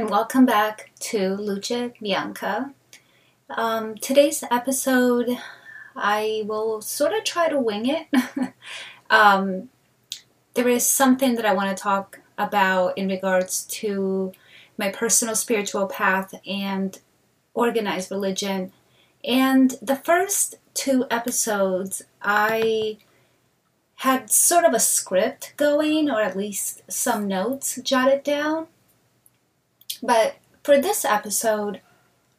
and welcome back to Luce Bianca. Um, today's episode, I will sort of try to wing it. um, there is something that I want to talk about in regards to my personal spiritual path and organized religion. And the first two episodes, I had sort of a script going, or at least some notes jotted down. But for this episode,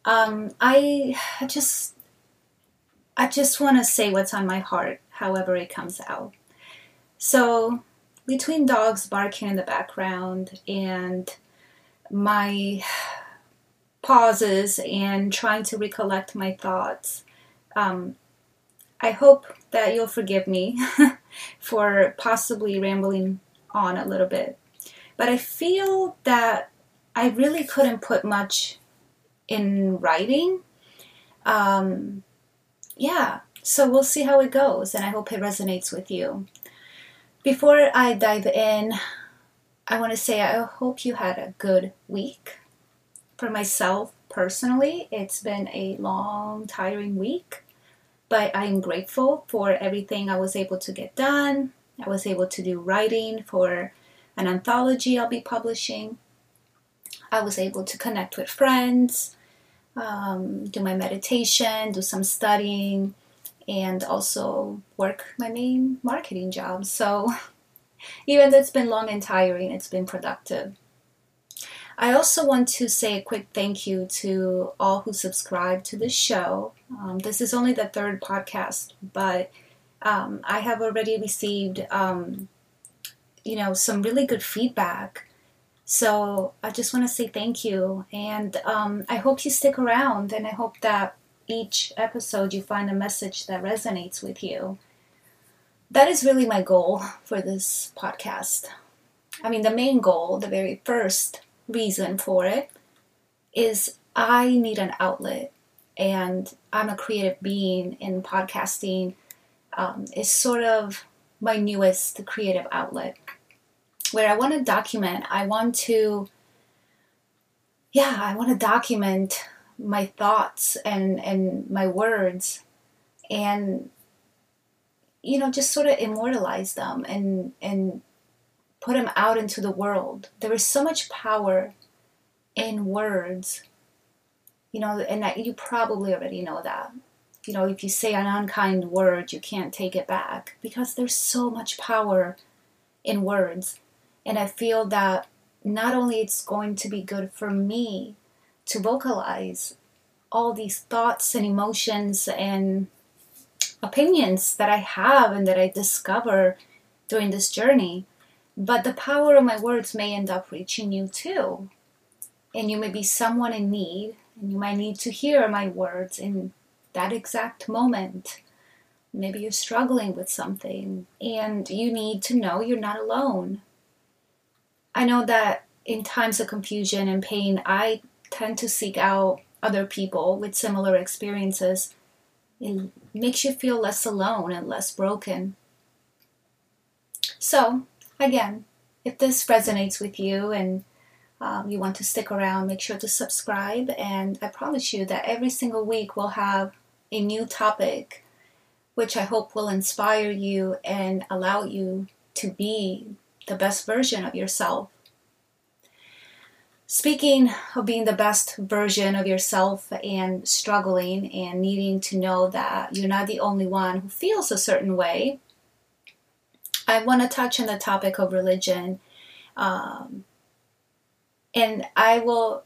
um, I just I just want to say what's on my heart, however it comes out. So between dogs barking in the background and my pauses and trying to recollect my thoughts, um, I hope that you'll forgive me for possibly rambling on a little bit. But I feel that I really couldn't put much in writing. Um, yeah, so we'll see how it goes, and I hope it resonates with you. Before I dive in, I want to say I hope you had a good week. For myself personally, it's been a long, tiring week, but I'm grateful for everything I was able to get done. I was able to do writing for an anthology I'll be publishing. I was able to connect with friends, um, do my meditation, do some studying, and also work my main marketing job. So even though it's been long and tiring, it's been productive. I also want to say a quick thank you to all who subscribe to this show. Um, this is only the third podcast, but um, I have already received, um, you know, some really good feedback so I just want to say thank you. And um, I hope you stick around and I hope that each episode you find a message that resonates with you. That is really my goal for this podcast. I mean, the main goal, the very first reason for it, is I need an outlet. And I'm a creative being, and podcasting um, is sort of my newest creative outlet where I want to document. I want to, yeah, I want to document my thoughts and and my words, and you know, just sort of immortalize them and and put them out into the world. There is so much power in words, you know, and that you probably already know that. You know, if you say an unkind word, you can't take it back because there's so much power in words. And I feel that not only it's going to be good for me to vocalize all these thoughts and emotions and opinions that I have and that I discover during this journey, but the power of my words may end up reaching you too. And you may be someone in need, and you might need to hear my words in that exact moment. Maybe you're struggling with something, and you need to know you're not alone. I know that in times of confusion and pain, I tend to seek out other people with similar experiences. It makes you feel less alone and less broken. So, again, if this resonates with you and um, you want to stick around, make sure to subscribe. And I promise you that every single week we'll have a new topic, which I hope will inspire you and allow you to be the best version of yourself. Speaking of being the best version of yourself and struggling and needing to know that you're not the only one who feels a certain way, I want to touch on the topic of religion. Um, and I will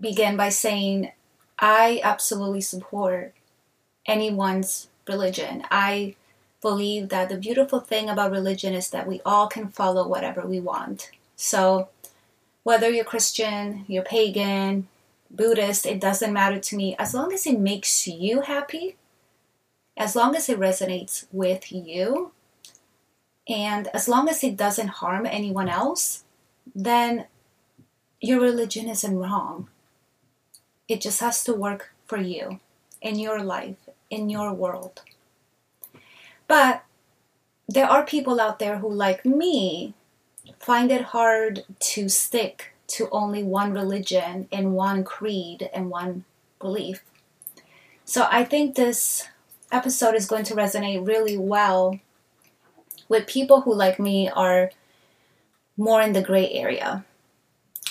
begin by saying I absolutely support anyone's religion. I believe that the beautiful thing about religion is that we all can follow whatever we want. So, whether you're Christian, you're pagan, Buddhist, it doesn't matter to me. As long as it makes you happy, as long as it resonates with you, and as long as it doesn't harm anyone else, then your religion isn't wrong. It just has to work for you in your life, in your world. But there are people out there who, like me, find it hard to stick to only one religion and one creed and one belief. So I think this episode is going to resonate really well with people who, like me, are more in the gray area.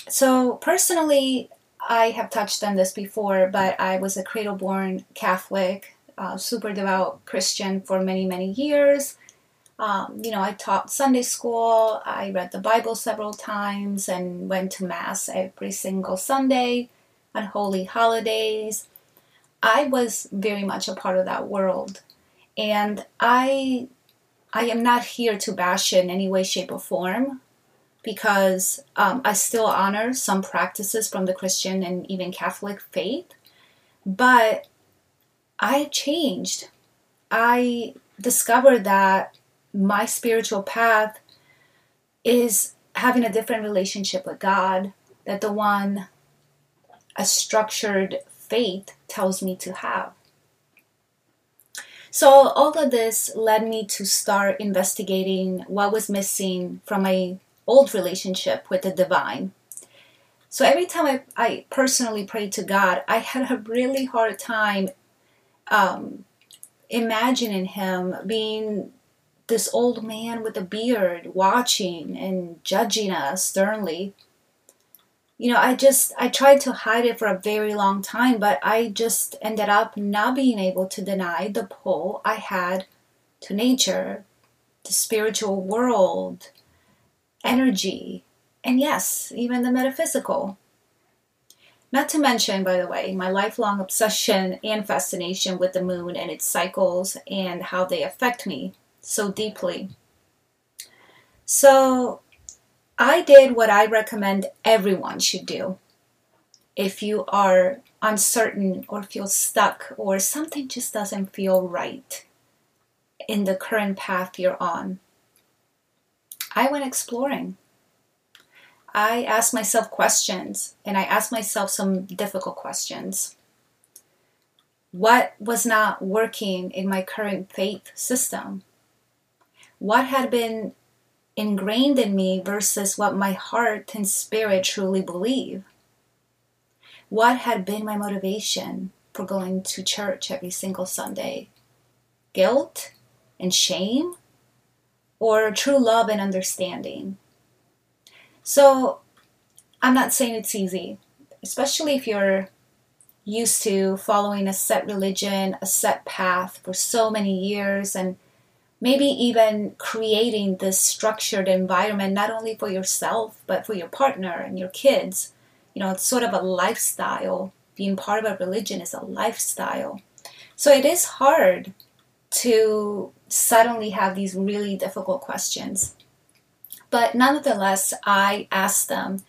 So, personally, I have touched on this before, but I was a cradle born Catholic, super devout Christian for many, many years. Um, you know, I taught Sunday school, I read the Bible several times, and went to Mass every single Sunday on holy holidays. I was very much a part of that world. And I I am not here to bash in any way, shape, or form because um, I still honor some practices from the Christian and even Catholic faith. But I changed. I discovered that my spiritual path is having a different relationship with God that the one a structured faith tells me to have. So, all of this led me to start investigating what was missing from my old relationship with the divine. So, every time I, I personally prayed to God, I had a really hard time um, imagining Him being this old man with a beard watching and judging us sternly you know, I just I tried to hide it for a very long time, but I just ended up not being able to deny the pull I had to nature, the spiritual world, energy, and yes, even the metaphysical. Not to mention, by the way, my lifelong obsession and fascination with the moon and its cycles and how they affect me so deeply. So, I did what I recommend everyone should do. If you are uncertain or feel stuck or something just doesn't feel right in the current path you're on, I went exploring. I asked myself questions and I asked myself some difficult questions. What was not working in my current faith system? What had been ingrained in me versus what my heart and spirit truly believe. What had been my motivation for going to church every single Sunday? Guilt and shame? Or true love and understanding? So, I'm not saying it's easy, especially if you're used to following a set religion, a set path for so many years, and maybe even creating this structured environment not only for yourself but for your partner and your kids. You know it's sort of a lifestyle. Being part of a religion is a lifestyle. So it is hard to suddenly have these really difficult questions but nonetheless i asked them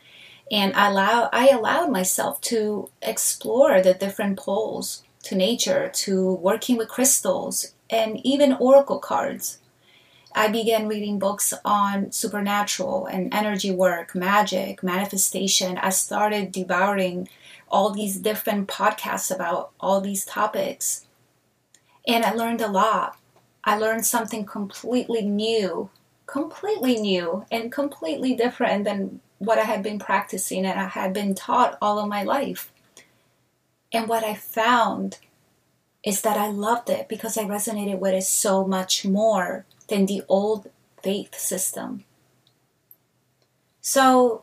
and I allow I allowed myself to explore the different poles to nature, to working with crystals, and even oracle cards. I began reading books on supernatural and energy work, magic, manifestation. I started devouring all these different podcasts about all these topics. And I learned a lot. I learned something completely new, completely new, and completely different than what I had been practicing and I had been taught all of my life. And what I found is that I loved it because I resonated with it so much more than the old faith system. So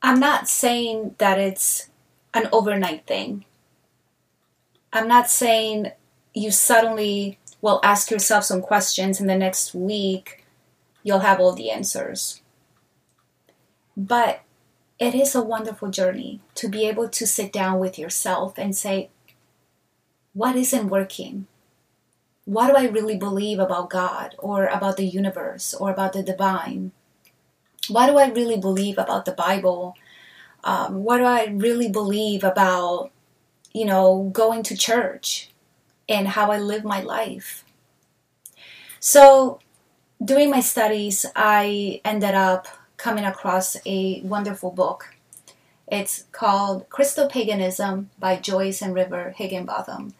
I'm not saying that it's an overnight thing. I'm not saying you suddenly will ask yourself some questions in the next week you'll have all the answers. But it is a wonderful journey to be able to sit down with yourself and say, what isn't working? What do I really believe about God or about the universe or about the divine? What do I really believe about the Bible? Um, what do I really believe about, you know, going to church and how I live my life? So, doing my studies, I ended up coming across a wonderful book. It's called Christopaganism by Joyce and River Higginbotham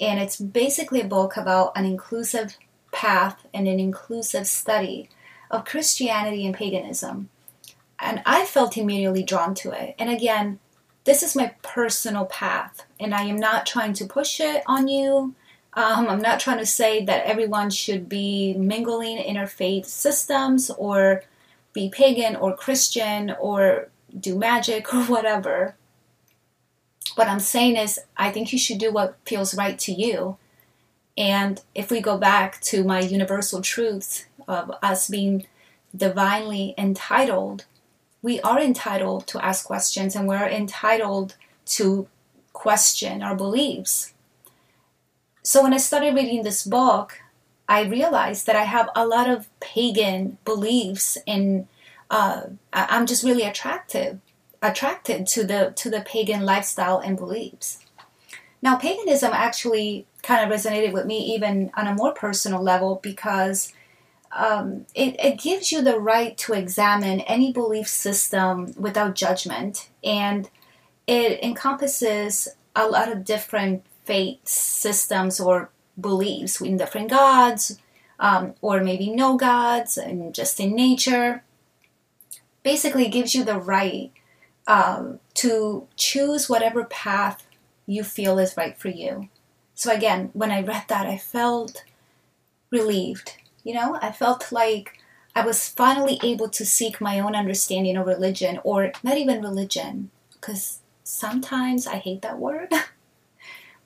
and it's basically a book about an inclusive path and an inclusive study of Christianity and paganism. and I felt immediately drawn to it. And again, this is my personal path, and I am not trying to push it on you. Um, I'm not trying to say that everyone should be mingling interfaith systems or be pagan or Christian or do magic or whatever. What I'm saying is, I think you should do what feels right to you. And if we go back to my universal truths of us being divinely entitled, we are entitled to ask questions and we're entitled to question our beliefs. So when I started reading this book, I realized that I have a lot of pagan beliefs and uh, I'm just really attractive attracted to the to the pagan lifestyle and beliefs. Now, paganism actually kind of resonated with me even on a more personal level because um, it, it gives you the right to examine any belief system without judgment, and it encompasses a lot of different faith systems or beliefs in different gods, um, or maybe no gods, and just in nature. Basically, gives you the right um, to choose whatever path you feel is right for you. So again, when I read that, I felt relieved. You know, I felt like I was finally able to seek my own understanding of religion, or not even religion, because sometimes I hate that word,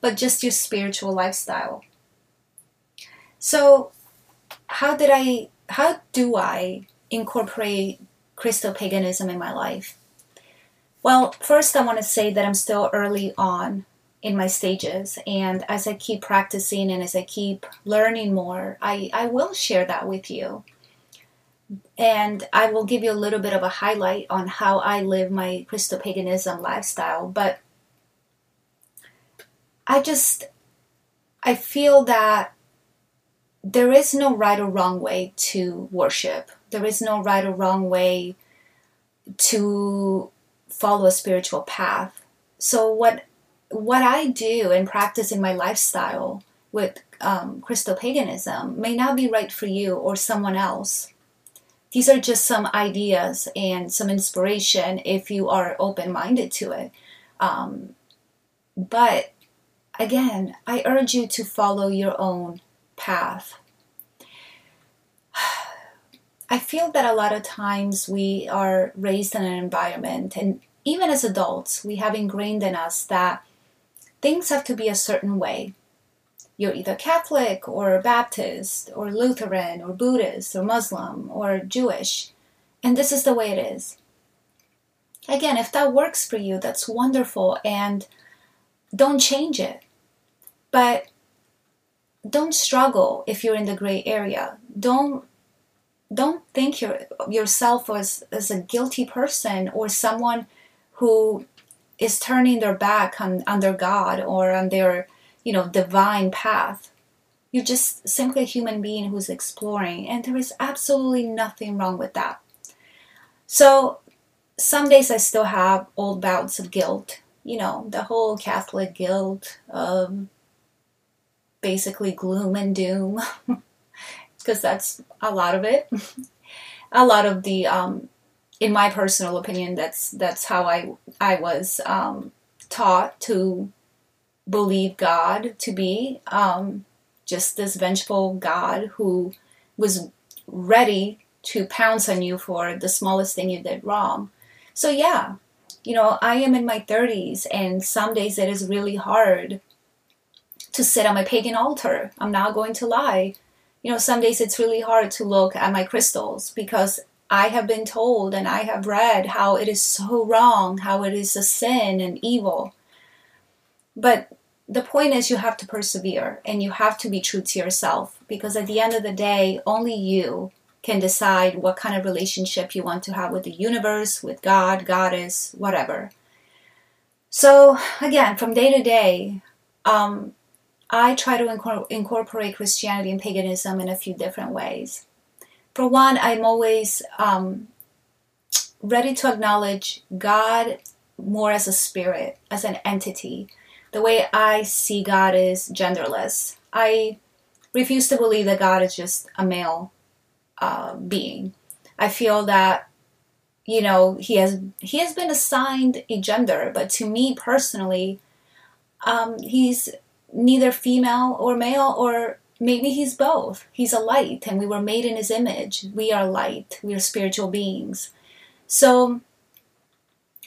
but just your spiritual lifestyle. So, how did I, how do I incorporate Christo paganism in my life? Well, first, I want to say that I'm still early on in my stages, and as I keep practicing and as I keep learning more, I, I will share that with you. And I will give you a little bit of a highlight on how I live my crystal Christopaganism lifestyle. But I just, I feel that there is no right or wrong way to worship. There is no right or wrong way to follow a spiritual path. So what what I do and practice in my lifestyle with um, paganism may not be right for you or someone else. These are just some ideas and some inspiration if you are open minded to it. Um, but again, I urge you to follow your own path. I feel that a lot of times we are raised in an environment, and even as adults, we have ingrained in us that things have to be a certain way. You're either Catholic or Baptist or Lutheran or Buddhist or Muslim or Jewish, and this is the way it is. Again, if that works for you, that's wonderful, and don't change it. But don't struggle if you're in the gray area. Don't don't think your, yourself as, as a guilty person or someone who is turning their back on, on their God or on their, you know, divine path. You're just simply a human being who's exploring, and there is absolutely nothing wrong with that. So, some days I still have old bouts of guilt, you know, the whole Catholic guilt of basically gloom and doom. because that's a lot of it. a lot of the, um, in my personal opinion, that's that's how I I was um, taught to believe God to be um, just this vengeful God who was ready to pounce on you for the smallest thing you did wrong. So yeah, you know, I am in my 30s and some days it is really hard to sit on my pagan altar. I'm not going to lie you know, some days it's really hard to look at my crystals because I have been told and I have read how it is so wrong, how it is a sin and evil. But the point is, you have to persevere and you have to be true to yourself because at the end of the day, only you can decide what kind of relationship you want to have with the universe, with God, Goddess, whatever. So, again, from day to day, um, I try to incorporate Christianity and paganism in a few different ways. For one, I'm always um, ready to acknowledge God more as a spirit, as an entity. The way I see God is genderless. I refuse to believe that God is just a male uh, being. I feel that you know, he has he has been assigned a gender, but to me personally, um, he's neither female or male, or maybe he's both. He's a light, and we were made in his image. We are light. We are spiritual beings. So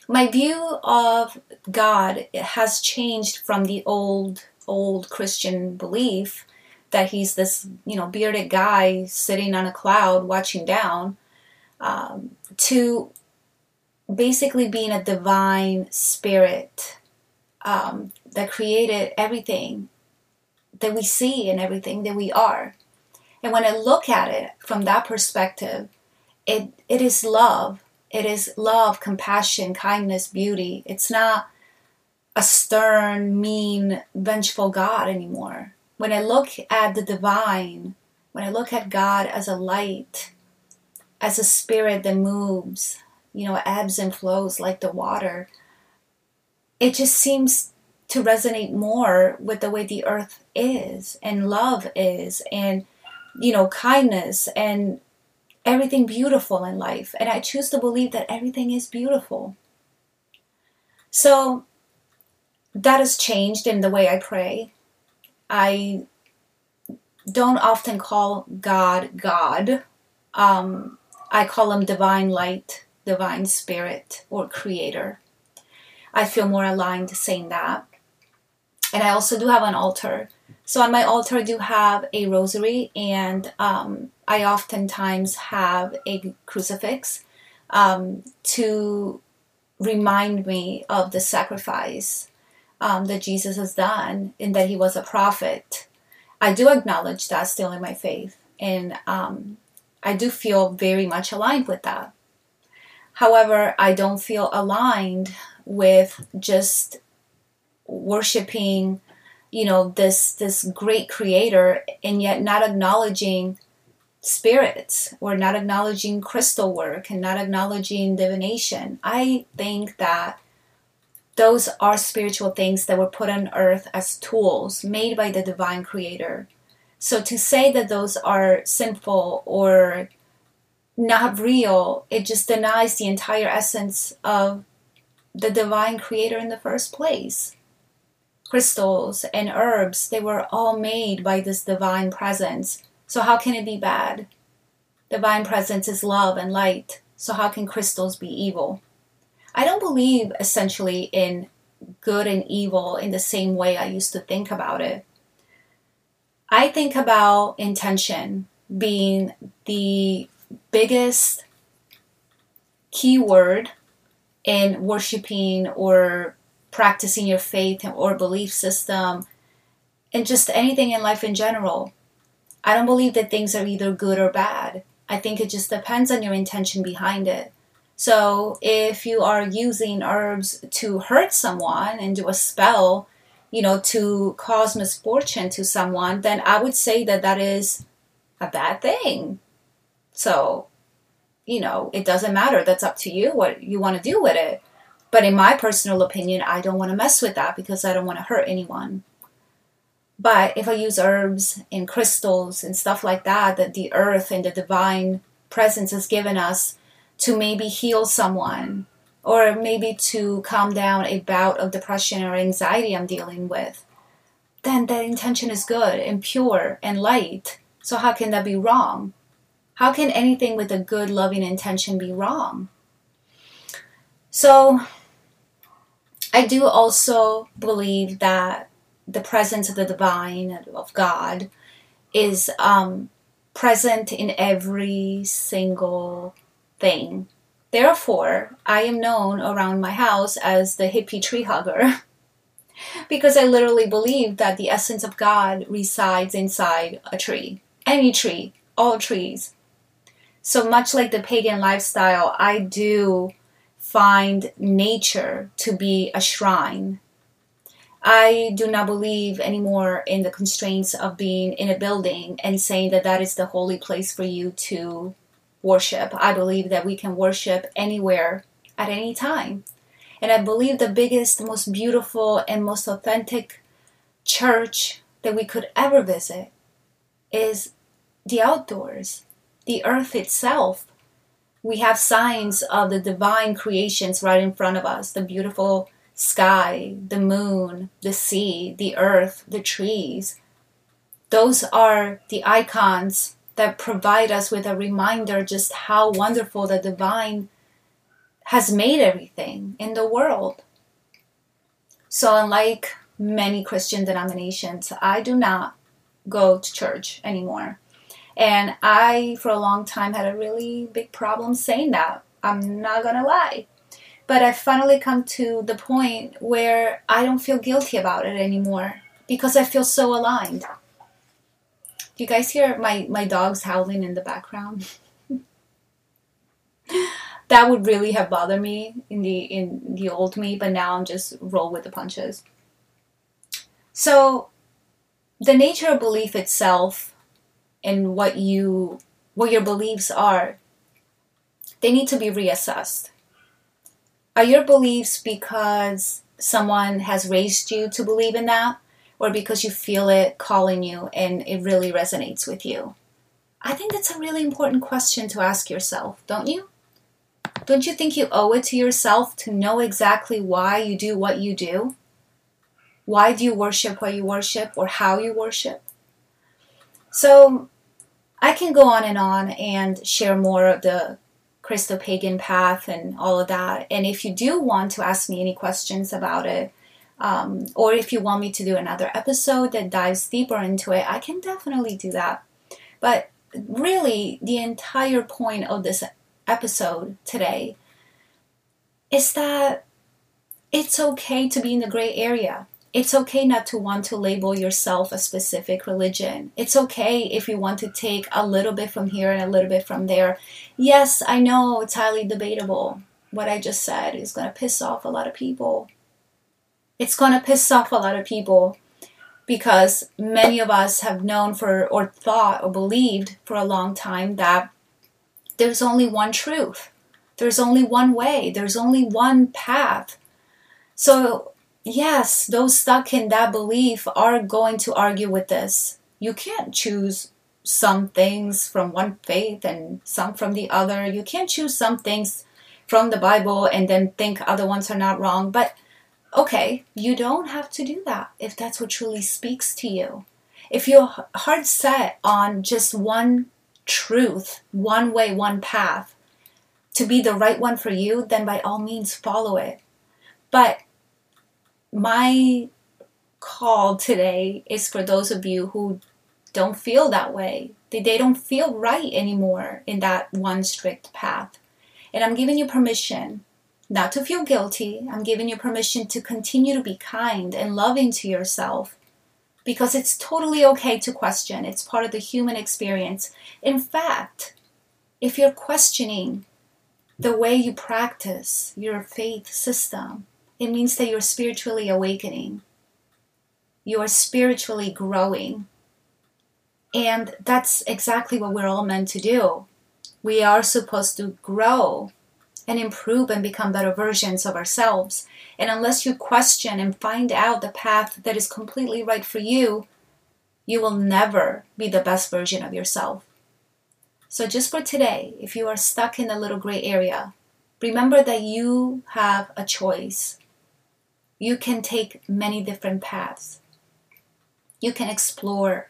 my view of God has changed from the old old Christian belief that he's this you know bearded guy sitting on a cloud watching down um, to basically being a divine spirit um, that created everything that we see and everything that we are. And when I look at it from that perspective, it it is love. It is love, compassion, kindness, beauty. It's not a stern, mean, vengeful God anymore. When I look at the divine, when I look at God as a light, as a spirit that moves, you know, ebbs and flows like the water, it just seems to resonate more with the way the earth is and love is and, you know, kindness and everything beautiful in life. And I choose to believe that everything is beautiful. So that has changed in the way I pray. I don't often call God God. Um, I call him divine light, divine spirit, or creator. I feel more aligned saying that. And I also do have an altar. So on my altar, I do have a rosary, and um, I oftentimes have a crucifix um, to remind me of the sacrifice um, that Jesus has done and that he was a prophet. I do acknowledge that still in my faith. And um, I do feel very much aligned with that. However, I don't feel aligned with just worshiping, you know, this this great creator and yet not acknowledging spirits or not acknowledging crystal work and not acknowledging divination. I think that those are spiritual things that were put on earth as tools made by the divine creator so to say that those are sinful or not real, it just denies the entire essence of the divine creator in the first place. Crystals and herbs, they were all made by this divine presence. So how can it be bad? Divine presence is love and light. So how can crystals be evil? I don't believe essentially in good and evil in the same way I used to think about it. I think about intention being the biggest keyword in worshiping or practicing your faith or belief system and just anything in life in general. I don't believe that things are either good or bad. I think it just depends on your intention behind it. So if you are using herbs to hurt someone and do a spell you know, to cause misfortune to someone, then I would say that that is a bad thing. So, you know, it doesn't matter. That's up to you what you want to do with it. But in my personal opinion, I don't want to mess with that because I don't want to hurt anyone. But if I use herbs and crystals and stuff like that, that the earth and the divine presence has given us to maybe heal someone or maybe to calm down a bout of depression or anxiety I'm dealing with, then that intention is good and pure and light. So, how can that be wrong? How can anything with a good, loving intention be wrong? So, I do also believe that the presence of the divine, of God, is um, present in every single thing. Therefore, I am known around my house as the hippie tree hugger. Because I literally believe that the essence of God resides inside a tree, any tree, all trees. So much like the pagan lifestyle, I do find nature to be a shrine. I do not believe anymore in the constraints of being in a building and saying that that is the holy place for you to worship. I believe that we can worship anywhere at any time. And I believe the biggest, most beautiful, and most authentic church that we could ever visit is the outdoors, the earth itself. We have signs of the divine creations right in front of us the beautiful sky, the moon, the sea, the earth, the trees. Those are the icons that provide us with a reminder just how wonderful the divine has made everything in the world. So, unlike many Christian denominations, I do not go to church anymore. And I, for a long time, had a really big problem saying that. I'm not gonna lie. But I've finally come to the point where I don't feel guilty about it anymore because I feel so aligned. Do you guys hear my, my dogs howling in the background? that would really have bothered me in the in the old me, but now I'm just roll with the punches. So the nature of belief itself and what you what your beliefs are, they need to be reassessed. Are your beliefs because someone has raised you to believe in that? Or because you feel it calling you and it really resonates with you? I think that's a really important question to ask yourself, don't you? Don't you think you owe it to yourself to know exactly why you do what you do? Why do you worship what you worship or how you worship? So I can go on and on and share more of the Christo pagan path and all of that. And if you do want to ask me any questions about it, um, or if you want me to do another episode that dives deeper into it, I can definitely do that. But really, the entire point of this episode today is that it's okay to be in the gray area. It's okay not to want to label yourself a specific religion. It's okay if you want to take a little bit from here and a little bit from there. Yes, I know it's highly debatable. What I just said is going to piss off a lot of people. It's going to piss off a lot of people because many of us have known for or thought or believed for a long time that there's only one truth. There's only one way. There's only one path. So yes, those stuck in that belief are going to argue with this. You can't choose some things from one faith and some from the other. You can't choose some things from the Bible and then think other ones are not wrong. But okay, you don't have to do that if that's what truly speaks to you. If you're hard set on just one truth, one way, one path, to be the right one for you, then by all means follow it. But my call today is for those of you who don't feel that way. They, don't feel right anymore in that one strict path. And I'm giving you permission not to feel guilty. I'm giving you permission to continue to be kind and loving to yourself because it's totally okay to question. It's part of the human experience. In fact, if you're questioning the way you practice your faith system, it means that you're spiritually awakening. You are spiritually growing. And that's exactly what we're all meant to do. We are supposed to grow and improve and become better versions of ourselves. And unless you question and find out the path that is completely right for you, you will never be the best version of yourself. So, just for today, if you are stuck in a little gray area, remember that you have a choice you can take many different paths. You can explore.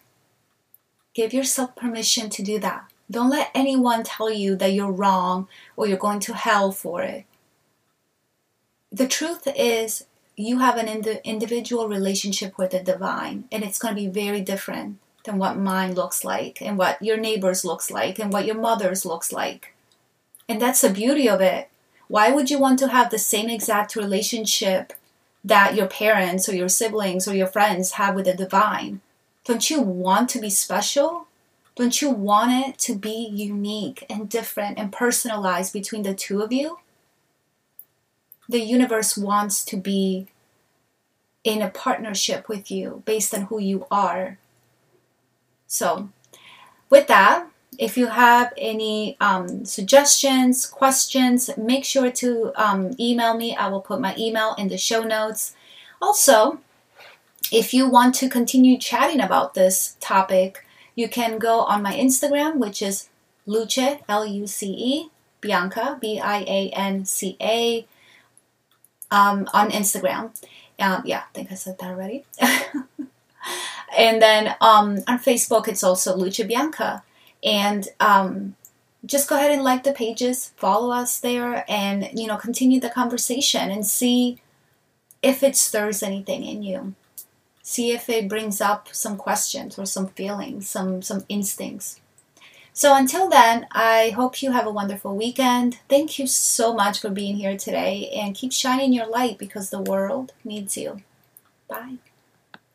Give yourself permission to do that. Don't let anyone tell you that you're wrong or you're going to hell for it. The truth is, you have an ind- individual relationship with the divine, and it's going to be very different than what mine looks like, and what your neighbor's looks like, and what your mother's looks like. And that's the beauty of it. Why would you want to have the same exact relationship that your parents or your siblings or your friends have with the divine. Don't you want to be special? Don't you want it to be unique and different and personalized between the two of you? The universe wants to be in a partnership with you based on who you are. So, with that, if you have any um, suggestions, questions, make sure to um, email me. I will put my email in the show notes. Also, if you want to continue chatting about this topic, you can go on my Instagram, which is Luce, L U C E, Bianca, B I A N C A, um, on Instagram. Um, yeah, I think I said that already. and then um, on Facebook, it's also Luce Bianca. And um, just go ahead and like the pages, follow us there, and you know continue the conversation and see if it stirs anything in you. See if it brings up some questions or some feelings, some some instincts. So until then, I hope you have a wonderful weekend. Thank you so much for being here today and keep shining your light because the world needs you. Bye.